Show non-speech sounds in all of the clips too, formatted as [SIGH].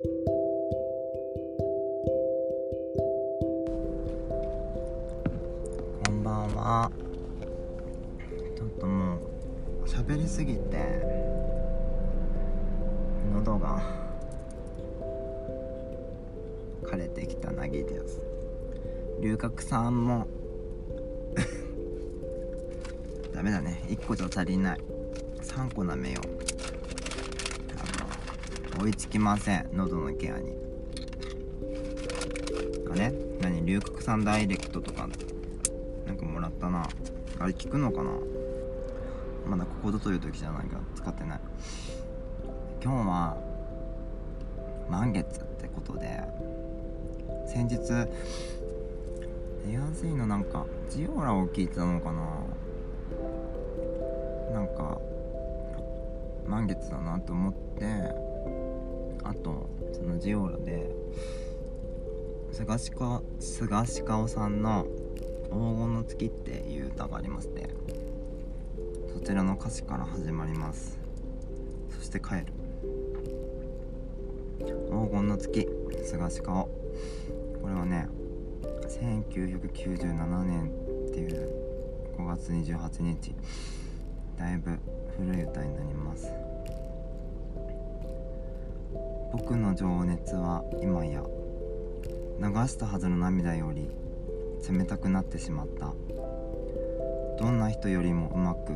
こんばんは。ちょっともう喋りすぎて喉が枯れてきたなぎです。龍角散も [LAUGHS] ダメだね。1個じゃ足りない。3個舐めよう。追いつきません。喉のケアに。あれ何龍角散ダイレクトとかなんかもらったな。あれ効くのかな。まだここぞという時じゃないか。ら使ってない。今日は満月ってことで先日出やすいのなんかジオラを聞いてたのかな。なんか満月だなと思ってあとそのジオラで菅氏か菅氏かおさんの「黄金の月」っていう歌がありましてそちらの歌詞から始まります。そして帰る。黄金の月菅氏かおこれはね1997年っていう5月28日。だいぶ古い歌になります。僕の情熱は今や流したはずの涙より冷たくなってしまった。どんな人よりもうまく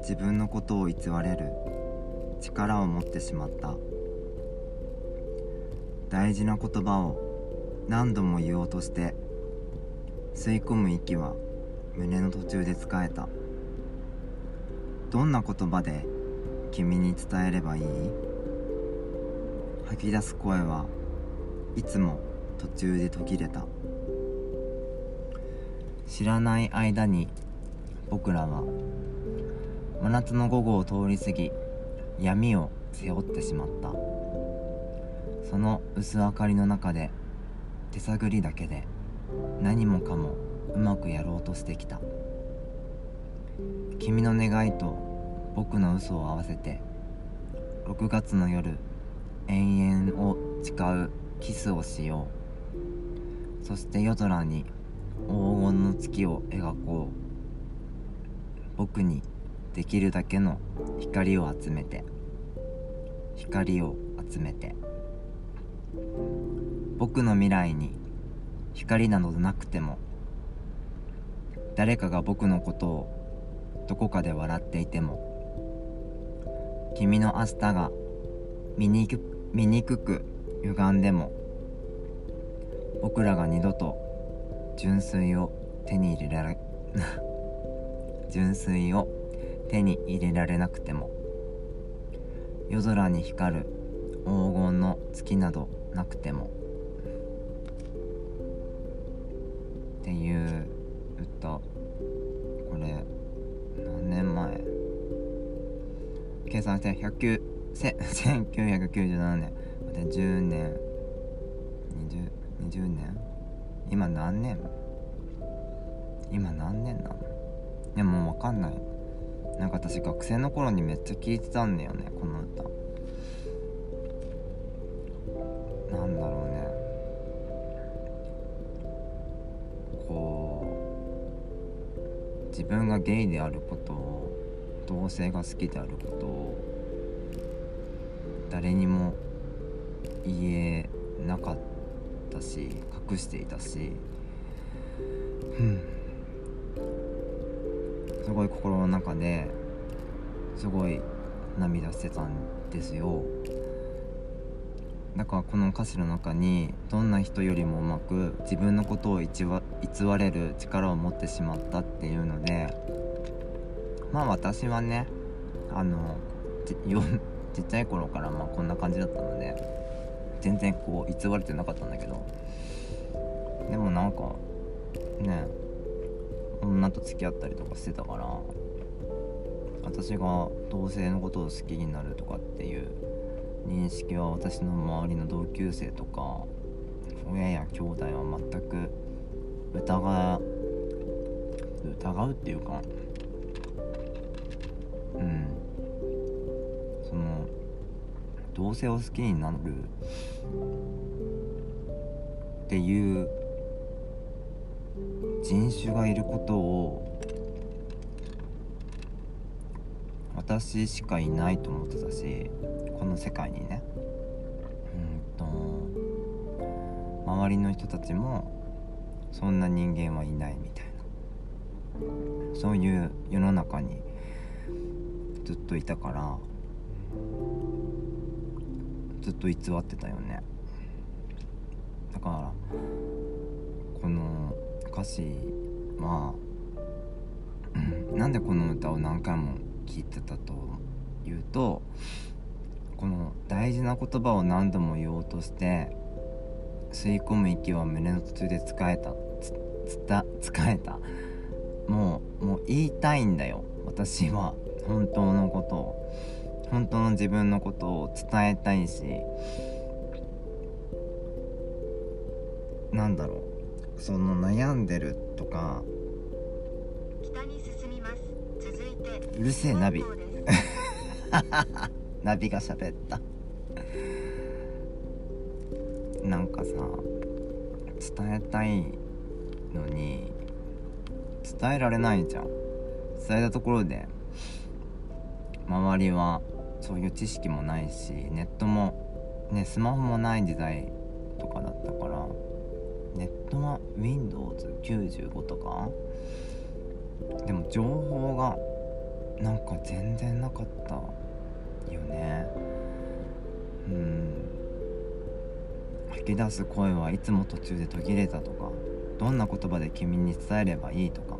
自分のことを偽れる力を持ってしまった。大事な言葉を何度も言おうとして吸い込む息は胸の途中で使えた。どんな言葉で君に伝えればいい？吐き出す声はいつも途中で途切れた。知らない間に僕らは真夏の午後を通り過ぎ闇を背負ってしまった。その薄明かりの中で手探りだけで何もかもうまくやろうとしてきた。君の願いと僕の嘘を合わせて6月の夜延々を誓うキスをしよう。そして夜空に黄金の月を描こう。僕にできるだけの光を集めて。光を集めて。僕の未来に光などなくても誰かが僕のことをどこかで笑っていても君の明日が醜醜く歪んでも僕らが二度と純粋を手に入れられ [LAUGHS] 純粋を手に入れられなくても夜空に光る黄金の月などなくてもっていう歌これ何年前？計算して109 1997年で10年 20, 20年今何年？今何年なの？いやもう分かんない。なんか私学生の頃にめっちゃ聴いてたんだよねこの歌。なんだろうね。こう自分がゲイであることを同性が好きであることを誰にも言えなかったし隠していたし。うん。すごい心の中ですごい涙してたんですよ。だからこの歌詞の中にどんな人よりもうまく自分のことを偽れる力を持ってしまったっていうのでまあ私はねあのちっちゃい頃からまあこんな感じだったので全然こう偽れてなかったんだけどでもなんかね女と付き合ったりとかしてたから私が同性のことを好きになるとかっていう認識は私の周りの同級生とか親や兄弟は全く疑う疑うっていうか同性を好きになる。っていう。人種がいることを。私しかいないと思ってたし。この世界にね。うんと。周りの人たちも。そんな人間はいないみたいな。そういう世の中にずっといたから。ずっと偽ってたよね。だからこの歌詞はなんでこの歌を何回も聴いてたというとこの大事な言葉を何度も言おうとして吸い込む息は胸の途中で使えたつた使えたもうもう言いたいんだよ私は本当のことを本当の自分のことを伝えたいしなんだろう。その悩んでるとか北に進みます。続いてうるせえナビ。[LAUGHS] ナビが喋った。なんかさ伝えたいのに伝えられないじゃん。伝えたところで周りはそういう知識もないしネットもねスマホもない時代とかだったからネットは Windows95 とか？でも情報がなんか全然なかったよね。うん。吐き出す声はいつも途中で途切れたとかどんな言葉で君に伝えればいいとか。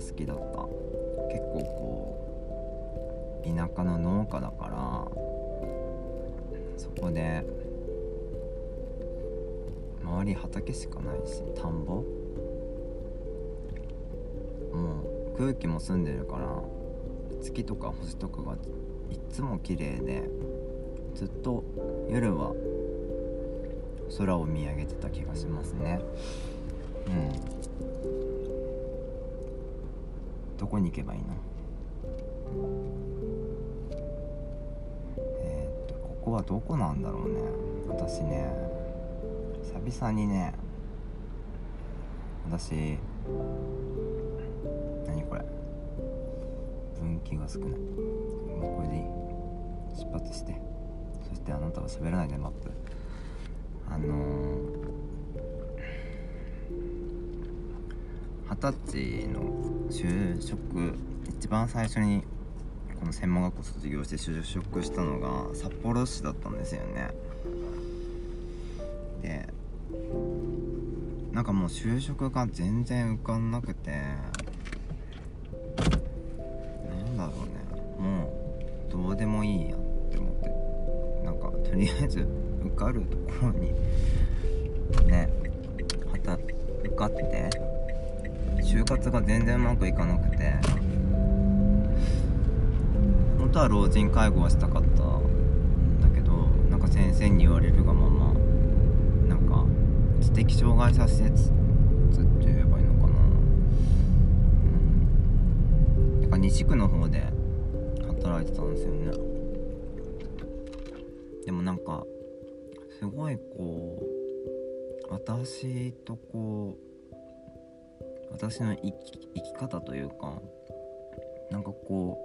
好きだった。結構こう田舎の農家だからそこで周り畑しかないし田んぼ？もう空気も澄んでるから月とか星とかがいっつも綺麗でずっと夜は空を見上げてた気がしますね。うん。こに行けばいいの？えー、っとここはどこなんだろうね。私ね久々にね私何これ？分岐が少ない。もうこれでいい。出発して。そしてあなたは喋らないでマップ。あの二十歳の就職一番最初にこの専門学校卒業して就職したのが札幌市だったんですよね。でなんかもう就職が全然受かんなくてなんだろうね。もうどうでもいいやって思って。なんかとりあえず受かるところにねはた受かって就活が全然うまくいかなくて。本当は老人介護はしたかったんだけどなんか先生に言われるがままなんか知的障害者施設って言えばいいのかな。うん。なんか西区の方で働いてたんですよね。でもなんかすごいこう私とこう私の生き生き方というかなんかこ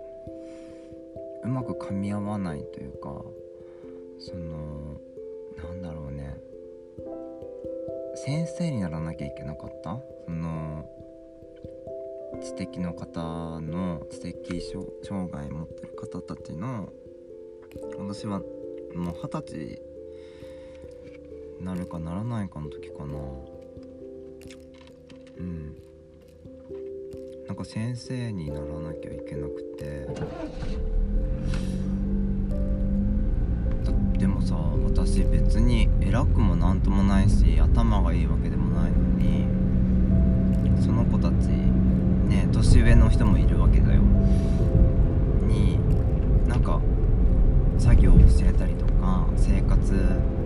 ううまく噛み合わないというかそのなんだろうね。先生にならなきゃいけなかった？その知的の方の知的障害持ってる方たちの私はもう二十歳なるかならないかの時かな。うん。なんか先生にならなきゃいけなくて。でもさ私別に偉くもなんともないし頭がいいわけでもないのにその子たちね年上の人もいるわけだよ。になんか作業を教えたりとか生活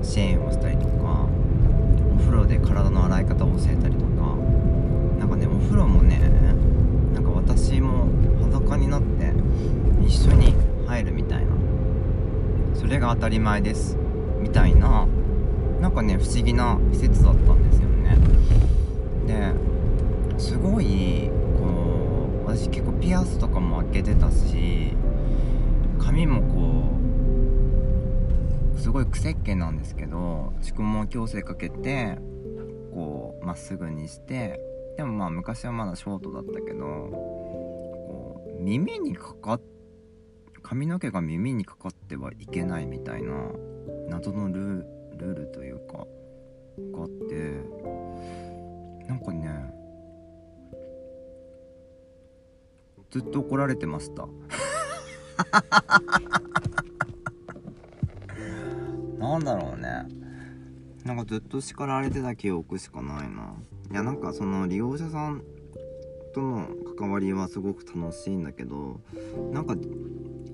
支援をしたりとかお風呂で体の洗い方を教えたりとかねお風呂もねなんか私も裸になって一緒に入るみたいなそれが当たり前です。みたいななんかね不思議な施設だったんですよね。ですごいこう私結構ピアスとかも開けてたし髪もこうすごい癖っ気なんですけど蓄毛矯正かけてこうまっすぐにしてでもまあ昔はまだショートだったけどこう耳にかかっ髪の毛が耳にかかってはいけないみたいな謎のルールというかがあってなんかねずっと怒られてました。[LAUGHS] なんだろうね。なんかずっと叱られてた記憶しかないな。いやなんかその利用者さんとの関わりはすごく楽しいんだけどなんか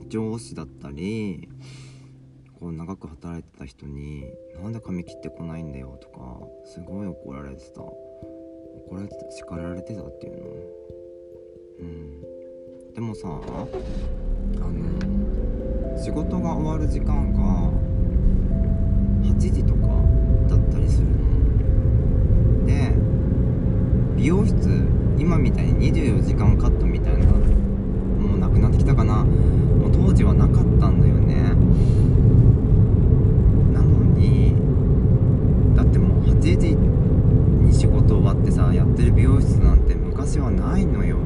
上司だったりこう長く働いてた人に「なんで髪切ってこないんだよ」とかすごい怒られてた。怒られてた叱られてたっていうの。うん。でもさあの仕事が終わる時間が8時とかだったりするので美容室今みたいに24時間カットみたいなもうなくなってきたかなもう当時はなかったんだよねなのにだってもう8時に仕事終わってさやってる美容室なんて昔はないのよ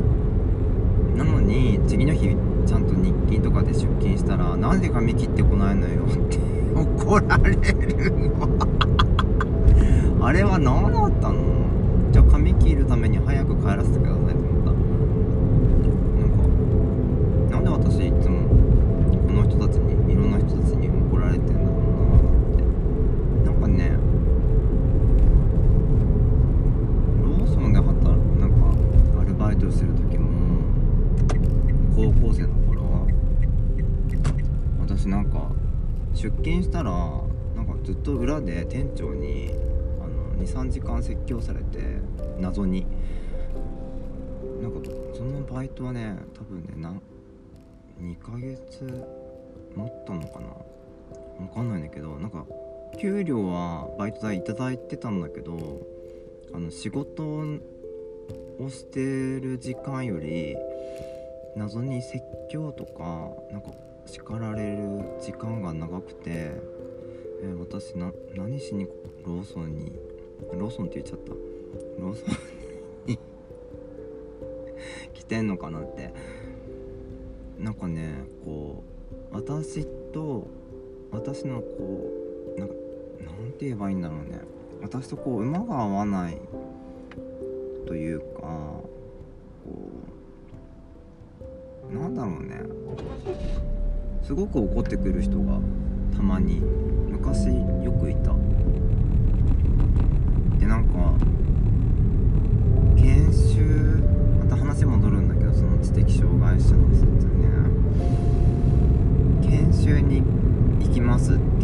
なのに次の日ちゃんと日勤とかで出勤したら「なんで髪切ってこないのよ」って怒られるのあれは何だったのじゃあ髪切るために早く帰らせてくださいって思ったなんかなんで私いつもこの人たちにいろんな人たちに怒られてんだろうなってなんかねローソンで働なんかアルバイトしてる時も高校生の頃私なんか出勤したらなんかずっと裏で店長に説教されて謎に。なんかそのバイトはね多分ねな2ヶ月持ったのかな。わかんないんだけどなんか給料はバイト代いただいてたんだけどあの仕事をしてる時間より謎に説教とかなんか叱られる時間が長くて、えー私何しにローソンにローソンって言っちゃった。ローソンに来てんのかなって。なんかねこう私と私のこうなんかなんて言えばいいんだろうね。私とこう馬が合わないというかこうなんだろうね。すごく怒ってくる人がたまに昔よくいた。なんか研修また話戻るんだけどその知的障害者の説ね研修に行きますって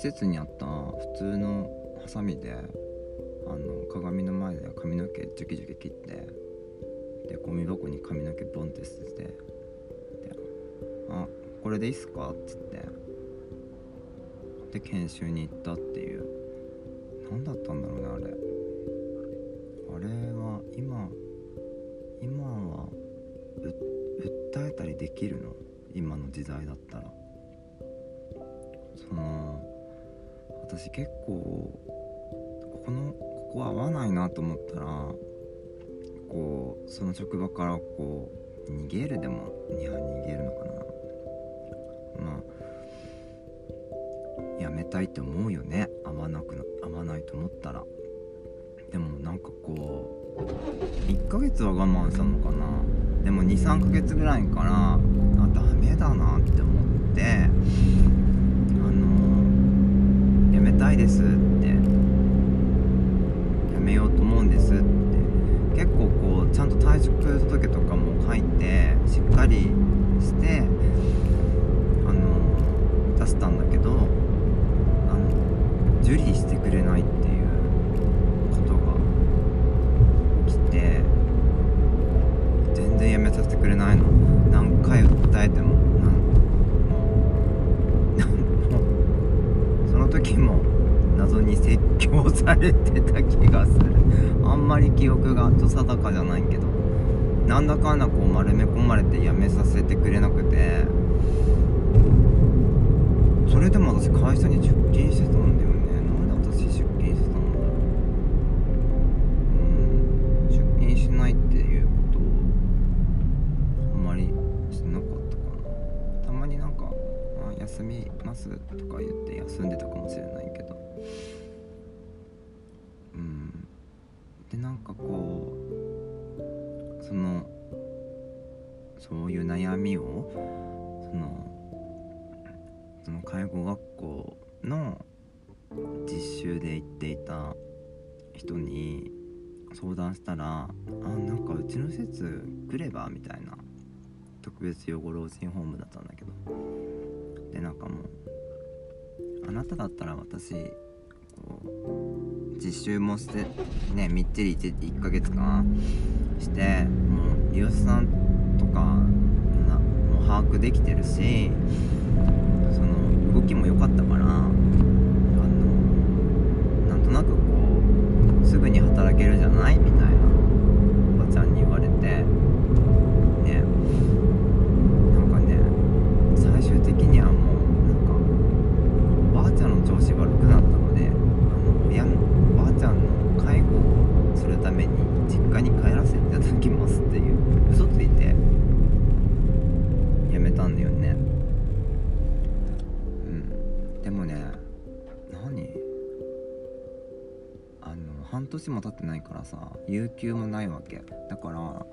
施設にあった普通のハサミであの鏡の前で髪の毛ジュキジュキ切ってでゴミ箱に髪の毛ボンって捨ててで「あこれでいいっすか?」っつって。で研修に行ったっていう。何だったんだろうねあれ。あれは今今は訴えたりできるの？今の時代だったら。その私結構ここのここは合わないなと思ったらこうその職場からこう逃げるでもいや逃げるのかな。まあやめたいって思うよね。合わなく合わないと思ったら。でもなんかこう1ヶ月は我慢したのかな。でも23ヶ月ぐらいからあダメだなって思って。ですって。やめようと思うんですって。結構こうちゃんと退職届とかも書いてしっかりなこう丸め込まれてやめさせてくれなくて。それでも私会社に出勤してたんだよね。なんで私出勤してたんだろう。うん。出勤しないっていうことをあんまりしてなかったかな。たまになんか「あ休みます」とか言って休んでたかもしれないけど。うん。でなんかこうそのそういう悩みをそのその介護学校の実習で行っていた人に相談したら「あなんかうちの施設来れば?」みたいな特別養護老人ホームだったんだけどでなんかもう「あなただったら私こう実習もしてねみっちり 1, 1ヶ月間してもう利用者さんとかも把握できてるしその動きも良かったからあのなんとなくこうすぐに働けるじゃない？みたいな。おばちゃんに言われ年も経ってないからさ有給もないわけ。だから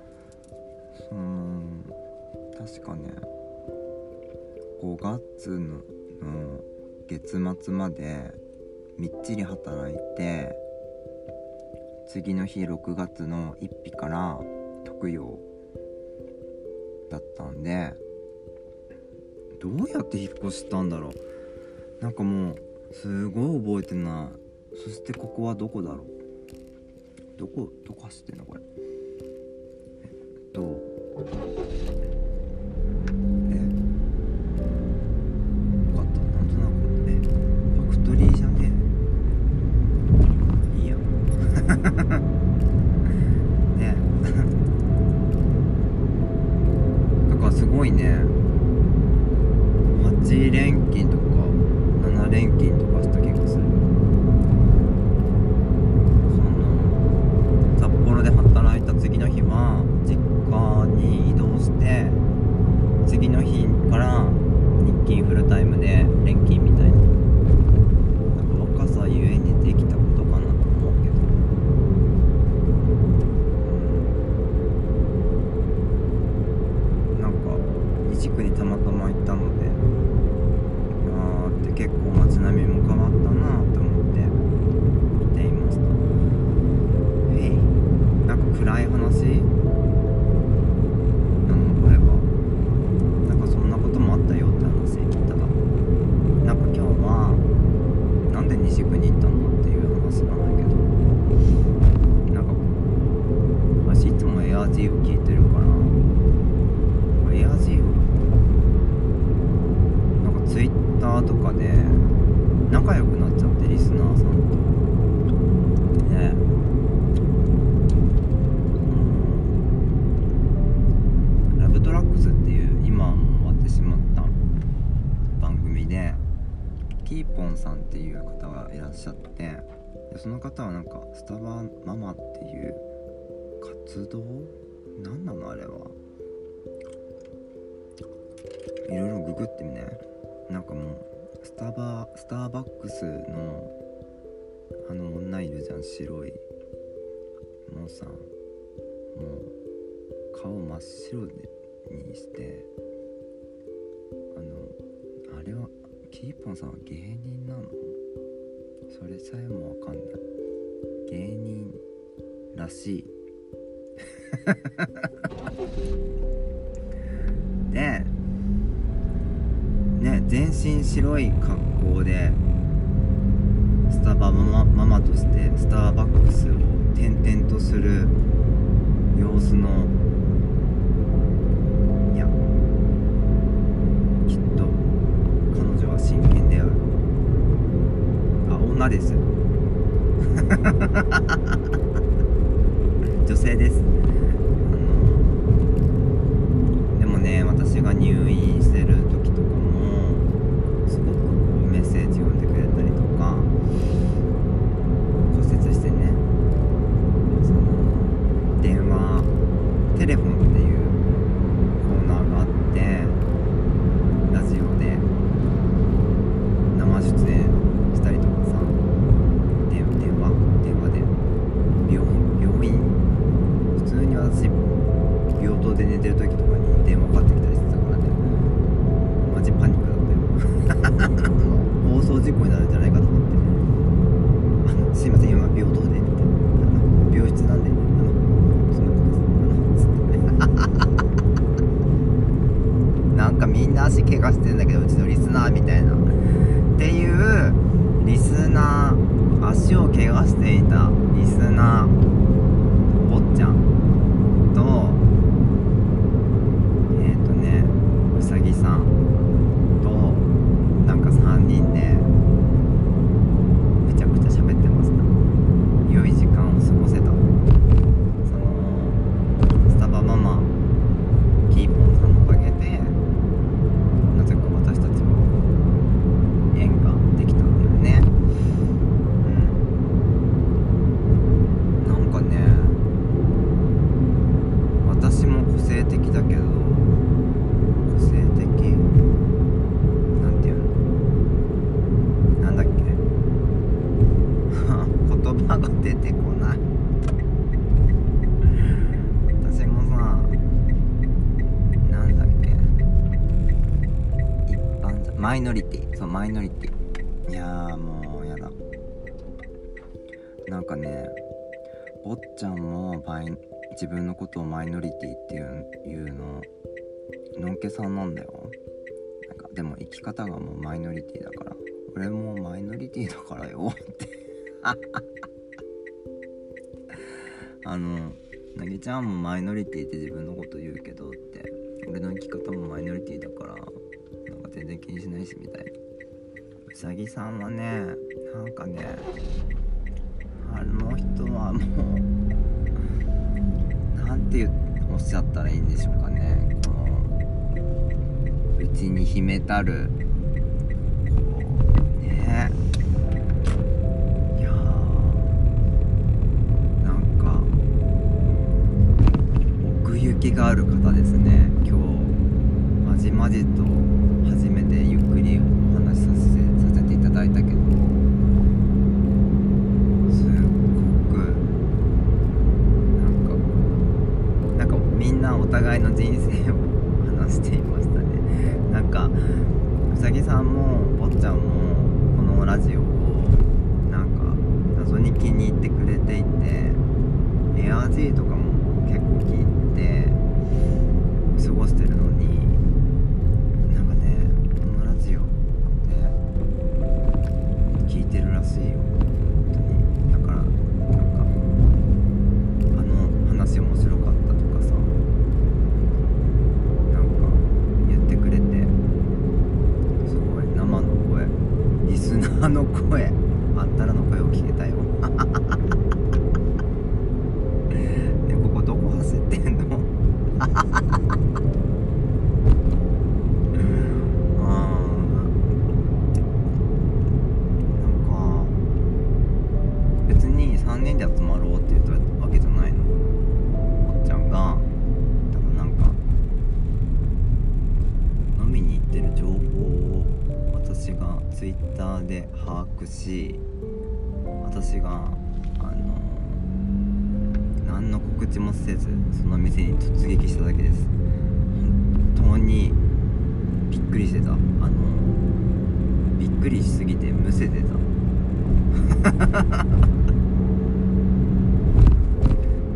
その確かね5月のの月末までみっちり働いて次の日6月の1日から特養だったんでどうやって引っ越したんだろう。なんかもうすごい覚えてな。いそしてここはどこだろう。どこどこ走ってんのこれ？えっとえ分かったなんとなくえファクトリーじゃねいいやねだからすごいね8連勤とか7連勤とかした気がするその札幌で働いた次の日は実家に移動して次の日から日勤フルタイムで連勤みたいななんか若さゆえにできたことかなと思うけどうんなんか西区にたまたま行ったのであーって結構街並みも変わったなと思って見ていましたえいなんか暗い話なのこれはなんかそんなこともあったよって話聞いたらなんか今日はなんで西区に行ったのっていう話なんだけどなんかこう私いつもエアジーを聞いてるからエアジーをなんかツイッターとかで仲良くなっちゃってリスナーさんとねうんキーポンさんっていう方がいらっしゃってでその方はなんかスタバママっていう活動？何なのあれは？いろいろググってみね。なんかもうスタバスターバックスのあの女いるじゃん白い。もうさもう顔真っ白にして。キーポンさんは芸人なの？それさえもわかんない。芸人らしい。[LAUGHS] でね全身白い格好でスタバママママとしてスターバックスを転々とする様子のです。[LAUGHS] 女性ですあのでもね私が入院してる時とかもすごくこうメッセージ読んでくれたりとか骨折してねその電話テレフォンっていうコーナーがあってラジオで生出演したりとかさ電電話電話で病院病院普通に私病棟で寝てる時とかにマイノリティっていうののんけさんなんだよ。なんかでも生き方がもうマイノリティだから。俺もマイノリティだからよって。[LAUGHS] あのなぎちゃんもマイノリティって自分のこと言うけどって。俺の生き方もマイノリティだからなんか全然気にしないしみたいな。うさぎさんはねなんかねあの人はもうておっしゃったらいいんでしょうかね。このうちに秘めたる。こうね。いやー。なんか奥行きがある方ですね。今日。まじまじと初めてゆっくりお話しさせさせていただいたけどすっごくなんかこうなんかみんなお互いの人生を話していましたね。なんかうさぎさんも坊ちゃんもこのラジオをなんか謎に気に入ってくれていてエアー G とかも結構聞いて過ごしてるツイッターで把握し私があの何の告知もせずその店に突撃しただけです。本当にびっくりしてた。あのびっくりしすぎてむせてた。[LAUGHS]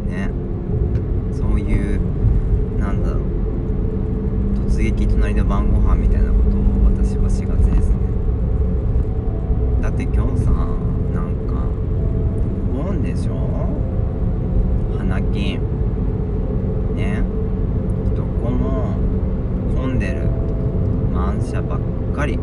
ね。そういうなんだろう。突撃隣の晩ご飯みたいなことを私は4月ですね。ってきょさなんかおんでしょ？花金。ね。どこも混んでる。満車ばっかり。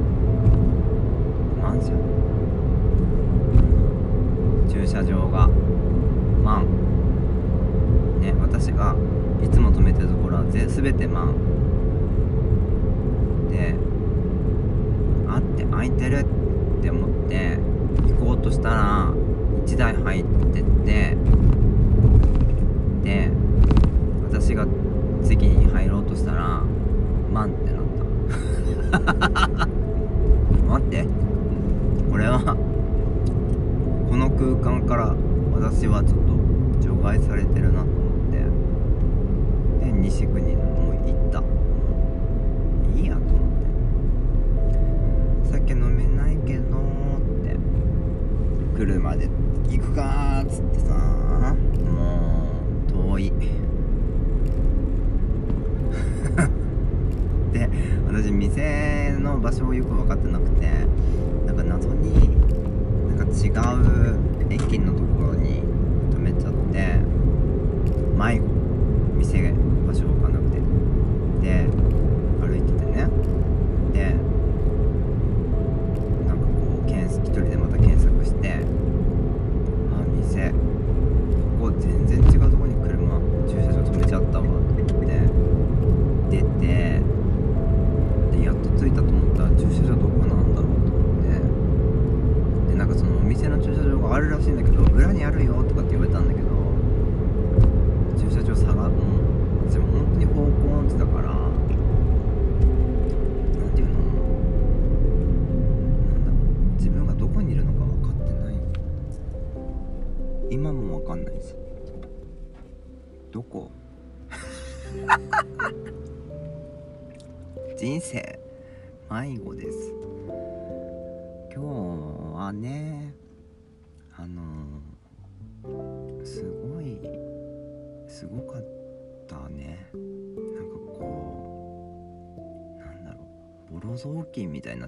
まで行くかっつってさ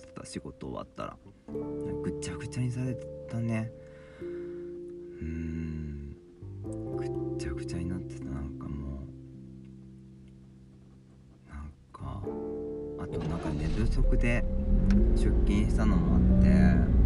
った仕事終わったら。ぐちゃぐちゃにされたね。うん。ぐっちゃぐちゃになってた。なんかもう。なんかあとなんか寝不足で出勤したのもあって。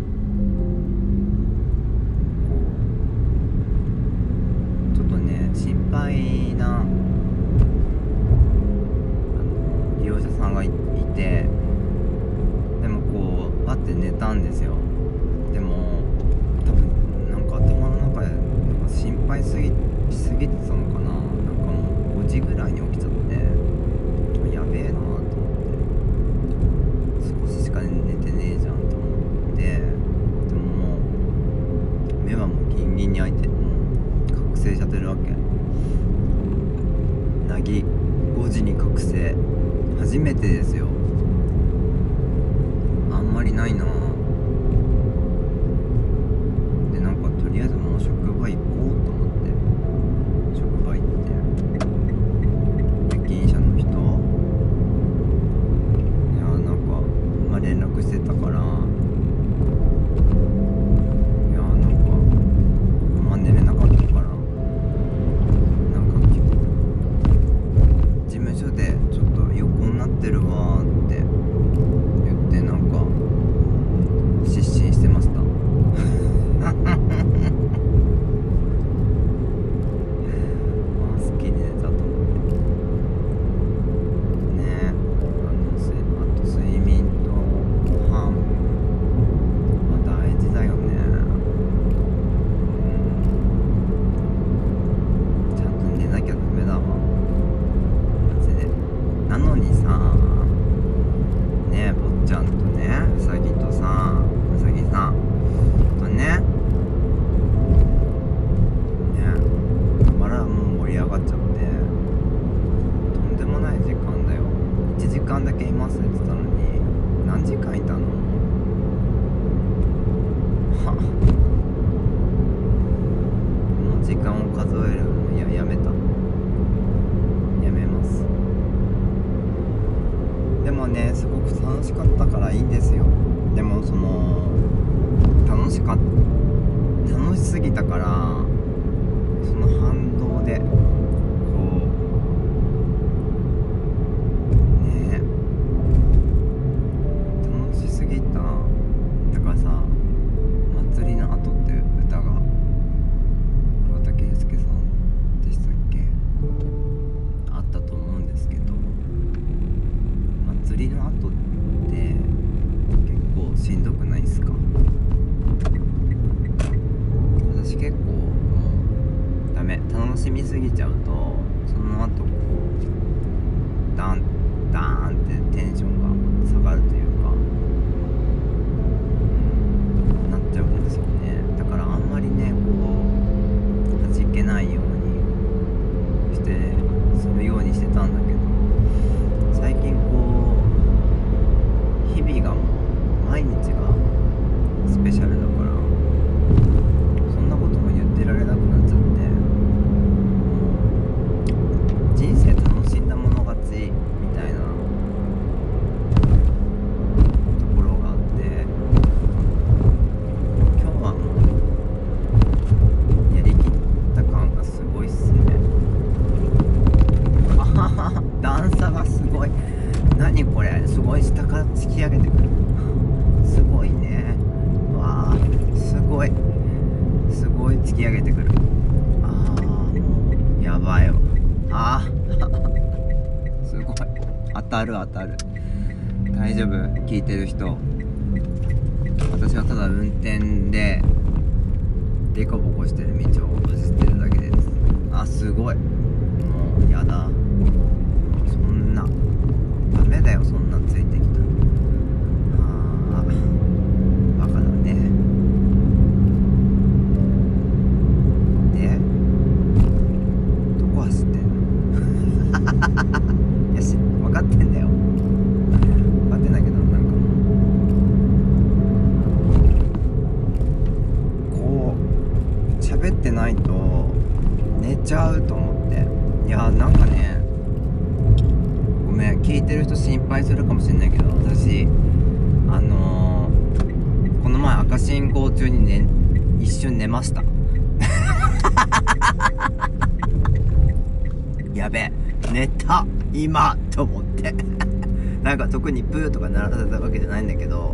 やべえ。寝た。今。と思って。[LAUGHS] なんか特にプーとか鳴らされたわけじゃないんだけど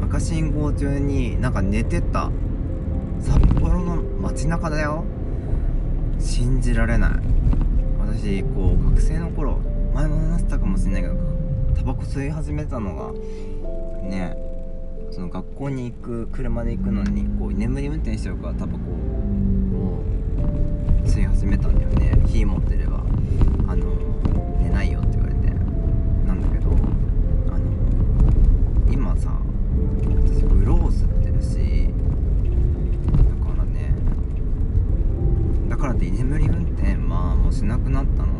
赤信号中になんか寝てた。札幌の街中だよ。信じられない。私こう学生の頃前も話したかもしれないけどタバコ吸い始めたのがねその学校に行く車で行くのにこう眠り運転しちゃうからタバコを吸い始めたんだよね。火持ってればあの寝ないよって言われてなんだけどあの今さ私グロー吸ってるしだからねだからって居眠り運転まあもうしなくなったの。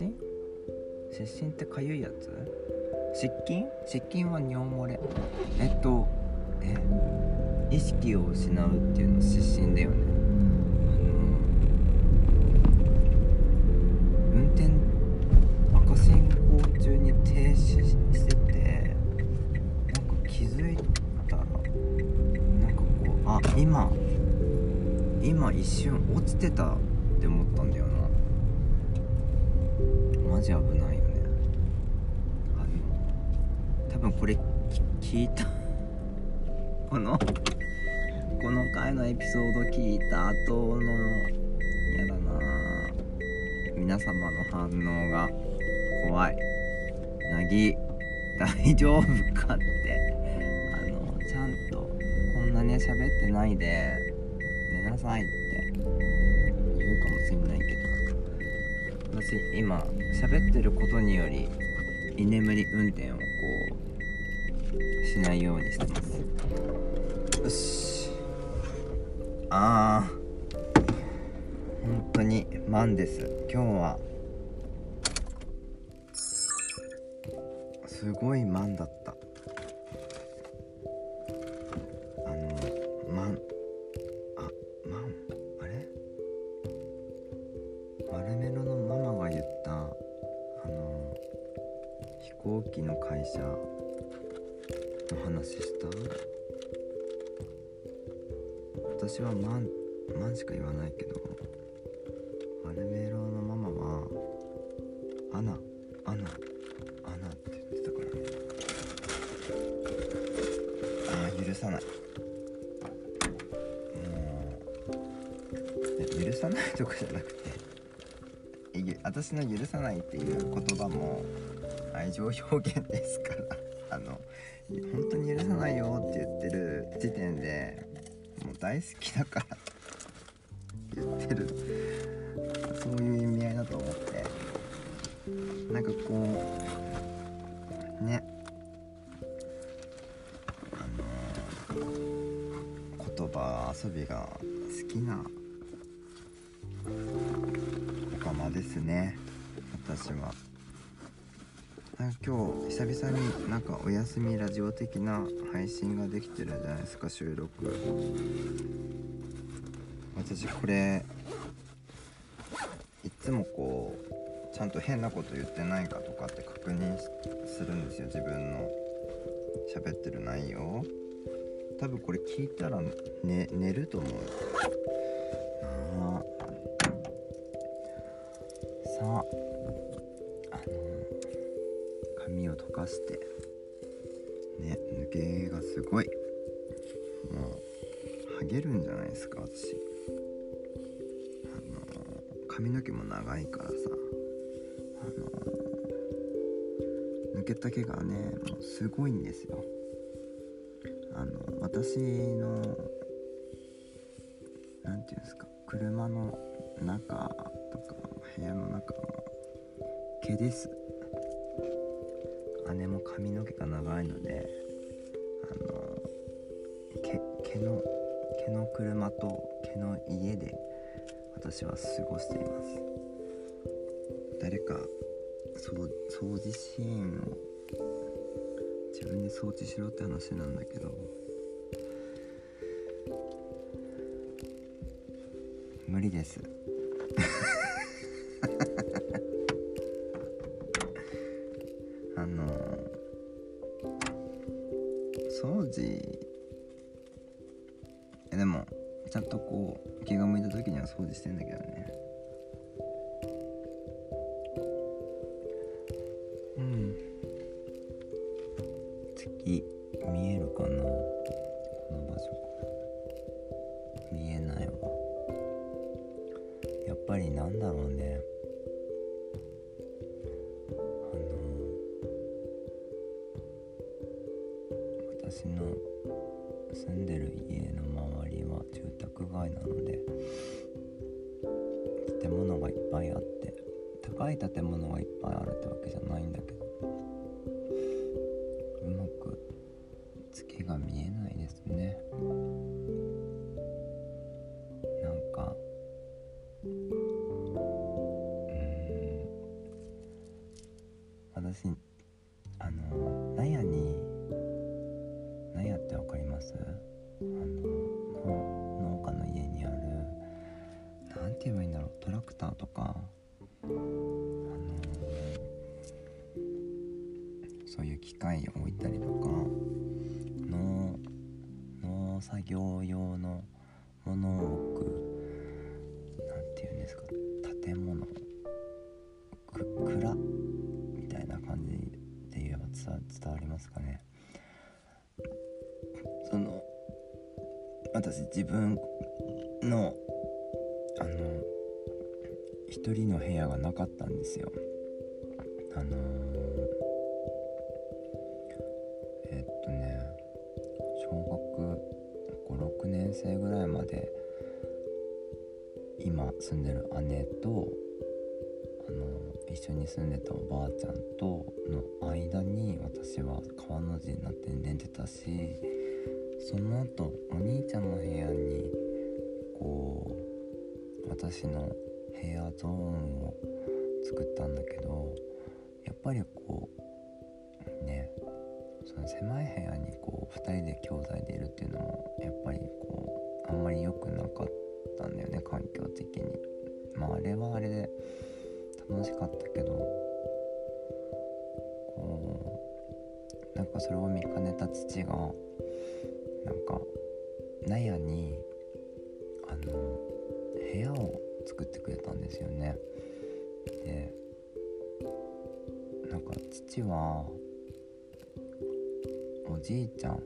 失神失神ってかゆいやつ？失禁？失禁は尿漏れ。えっとえ意識を失うっていうの失神だよね。あの運転赤信号中に停止しててなんか気づいたらなんかこうあ今今一瞬落ちてたマジ危ないよね。多分これ聞いたこのこの回のエピソード聞いた後のやだな。皆様の反応が怖い。なぎ大丈夫かって。あのちゃんとこんなね喋ってないで寝なさいって言るかも。私今喋ってることにより居眠り運転をこうしないようにしてます。よし。ああ本当にマンです。今日はすごいマンだった。機の会社の話しした？私は満満しか言わないけど丸メロのママはアナアナアナって言ってたからね。ああ許さない。もう許さないとかじゃなくて私の許さないっていう言葉も愛情表現ですから [LAUGHS] あの本当に許さないよって言ってる時点でもう大好きだから言ってる。そういう意味合いだと思って。なんかこうね。あの言葉遊びが好きなおかまですね私は。今日久々になんかお休みラジオ的な配信ができてるじゃないですか収録。私これいつもこうちゃんと変なこと言ってないかとかって確認するんですよ自分の。喋ってる内容。多分これ聞いたら、ね、寝ると思う。さあ。かして。ね抜けがすごい。もうハゲるんじゃないですか私。あの髪の毛も長いからさ。あの抜けた毛がねもうすごいんですよ。あの私のなんていうんですか車の中とか部屋の中の毛です。髪の毛が長いのであの毛毛の毛の車と毛の家で私は過ごしています。誰かそう掃除シーンを自分で掃除しろって話なんだけど無理です。業用のものを置くなんて言うんですか建物く蔵？みたいな感じで言えば伝わりますかね。その私自分のあの一人の部屋がなかったんですよ。あのえ生ぐらいまで今住んでる姉とあの一緒に住んでたおばあちゃんとの間に私は川の字になって寝てたしその後お兄ちゃんの部屋にこう私の部屋ゾーンを作ったんだけどやっぱりこうねその狭い部屋にこう2人で兄弟でいるっていうのもやっぱりこうあんまり良くなかったんだよね環境的に。まああれはあれで楽しかったけどこうなんかそれを見かねた父がなんか納屋にあの部屋を作ってくれたんですよね。でなんか父はおじいちゃん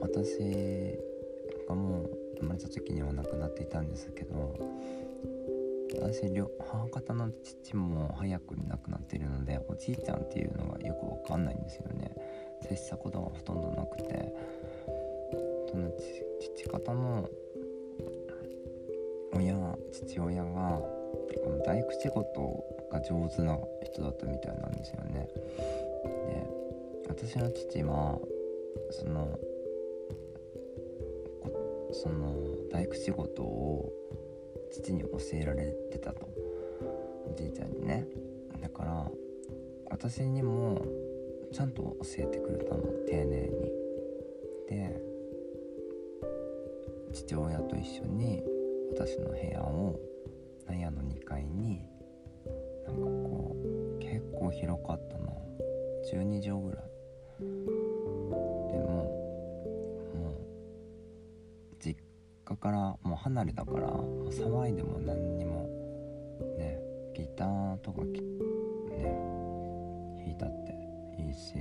私がもう生まれた時には亡くなっていたんですけど私両母方の父も早くに亡くなっているのでおじいちゃんっていうのがよくわかんないんですよね。接したことがほとんどなくて。その父方の親父親がこの大工仕事が上手な人だったみたいなんですよね。で私の父はそのその大工仕事を父に教えられてたと。おじいちゃんにね。だから私にもちゃんと教えてくれたの丁寧に。で父親と一緒に私の部屋を納屋の2階になんかこう結構広かったな12畳ぐらい。からもう離れたから騒いでも何にもねギターとかね弾いたっていいし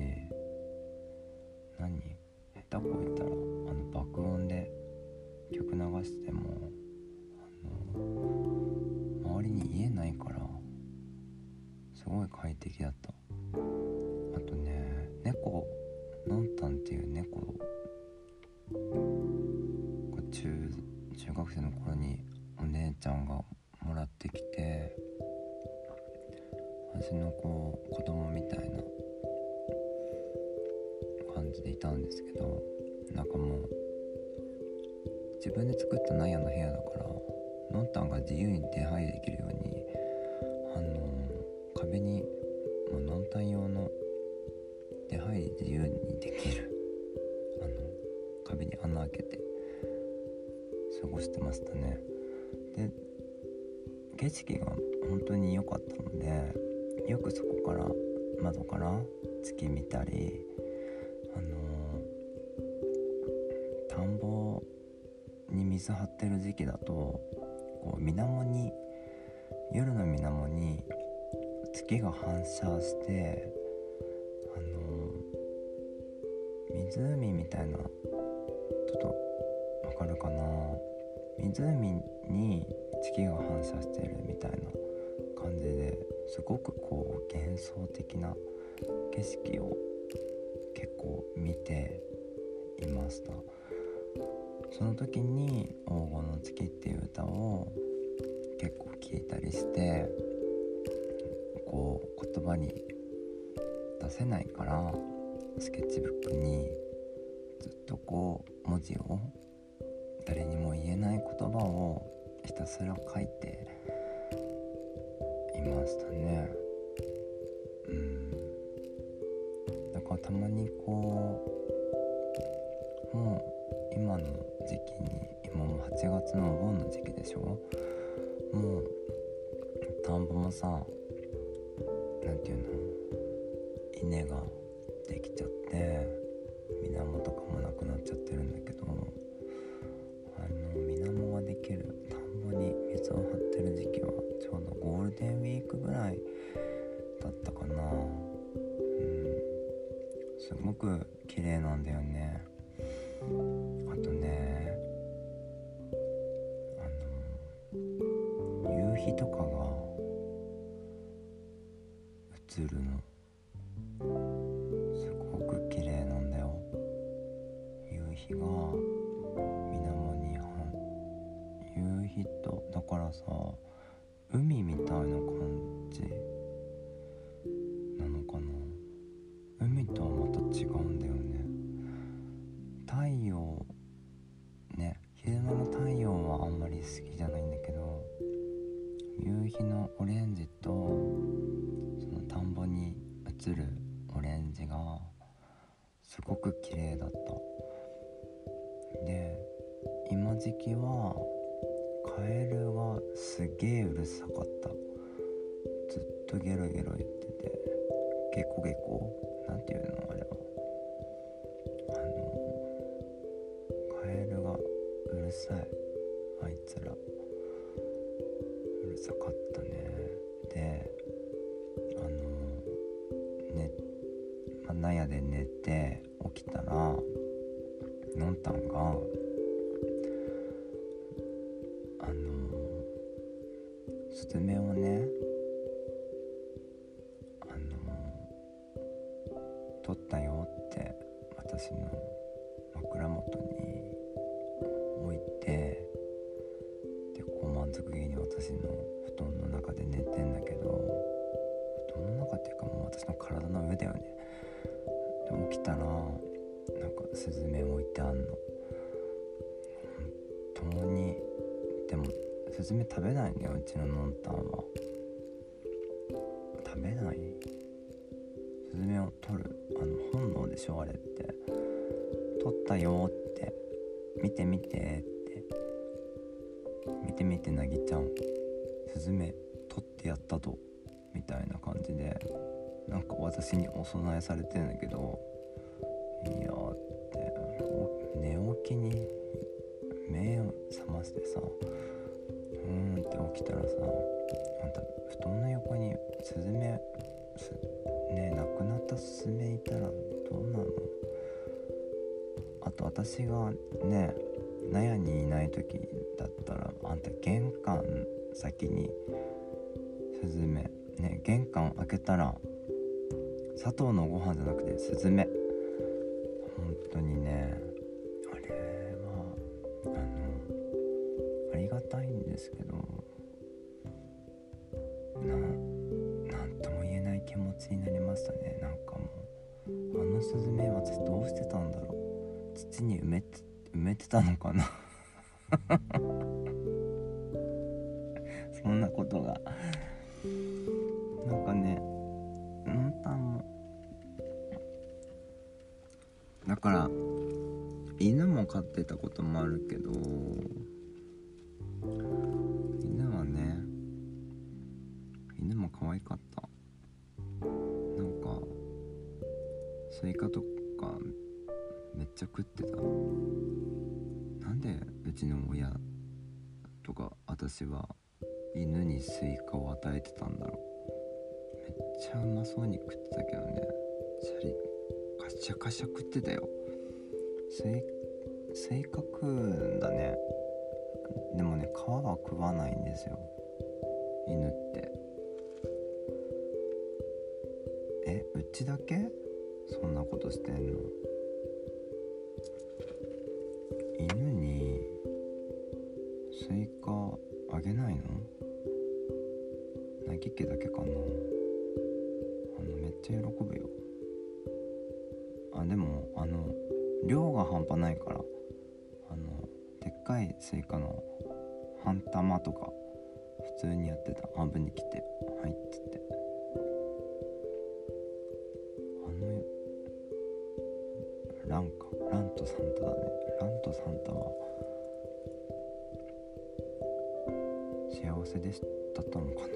自分で作った納屋の部屋だからのんたんが自由に出入りできるようにあの壁にもうのんたん用の出入り自由にできるあの壁に穴開けて過ごしてましたね。で景色が本当に良かったのでよくそこから窓から月見たり水張ってる時期だとこう水面に夜の水面に月が反射してあの湖みたいなちょっとわかるかな？湖に月が反射してるみたいな感じですごくこう幻想的な景色を結構見ていました。その時に「黄金の月」っていう歌を結構聞いたりしてこう言葉に出せないからスケッチブックにずっとこう文字を誰にも言えない言葉をひたすら書いていましたね。うん。だからたまにこもう8月のお盆の時期でしょ？もう田んぼもさなんていうの？稲ができちゃって水面とかもなくなっちゃってるんだけどあの水面ができる田んぼに水を張ってる時期はちょうどゴールデンウィークぐらいだったかな。うん。すごく綺麗なんだよね。あとね日とかが映るの。スズメをねあの取ったよって私の枕元に置いてでこう満足げに私の布団の中で寝てんだけど布団の中っていうかもう私の体の上だよね。で起きたらなんかスズメスズメ食べないのようちののんたんは。食べない？スズメを取るあの本能でしょあれって。取ったよって。見て見てって。見て見てなぎちゃんスズメ取ってやったと。みたいな感じで。なんか私にお供えされてんだけど。いやーって。寝起きに目を覚ましてさ。ーんって起きたらさあんた布団の横にスズメすね亡くなったスズメいたらどうなの？あと私がね納屋にいない時だったらあんた玄関先にスズメね玄関開けたら砂糖のご飯じゃなくてスズメ。スイカとかめっちゃ食ってたなんでうちの親とか私は犬にスイカを与えてたんだろう。めっちゃうまそうに食ってたけどね。シャリカシャカシャ食ってたよ。スイスイカ食うんだね。でもね皮は食わないんですよ。犬って。えうちだけ？そんなことしてんの？犬にスイカあげないの？なぎ家だけかな？あのめっちゃ喜ぶよ。あでもあの量が半端ないからあのでっかいスイカの半玉とか普通にやってた。半分に切って「3は幸せでしたったのかな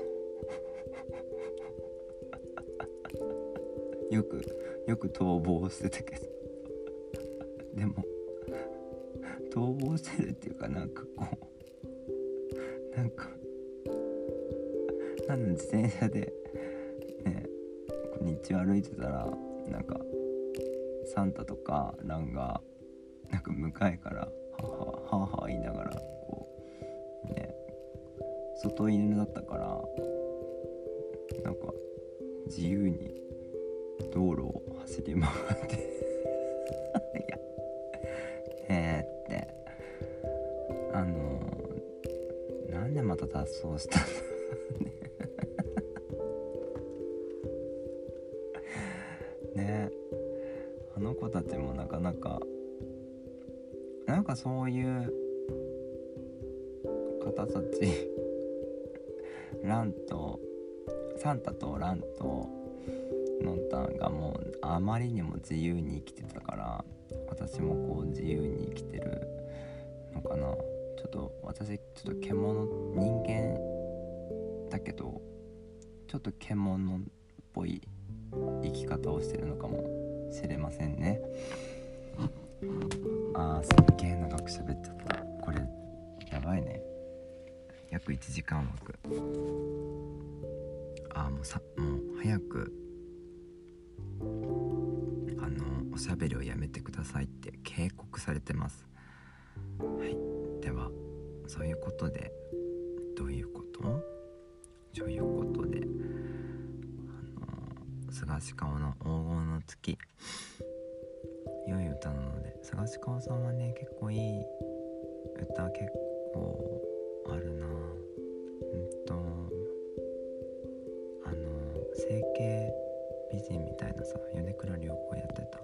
[LAUGHS] よくよく逃亡してたけど。でも逃亡してるっていうかなんかこうなんかなん自転車でね道歩いてたらなんかサンタとかランがなんか向かいからはあはあは言いながらこうね外犬だったからなんか自由に道路を走り回って [LAUGHS] いやねえって。あのなんでまた脱走したのねかそういう方たち。[LAUGHS] ランとサンタとランとノンタンがもうあまりにも自由に生きてたから私もこう自由に生きてるのかな。ちょっと私ちょっと獣人間だけどちょっと獣っぽい生き方をしてるのかもしれませんね。あーすっげえ長く喋っちゃった。これやばいね。約1時間枠。あーもうさもう早くあのおしゃべりをやめてくださいって警告されてます。はい。ではそういうことでどういうこと？そういうことであの菅氏顔さんはね結構いい歌結構あるな。うんとあの整形美人みたいなさ米倉涼子やってた。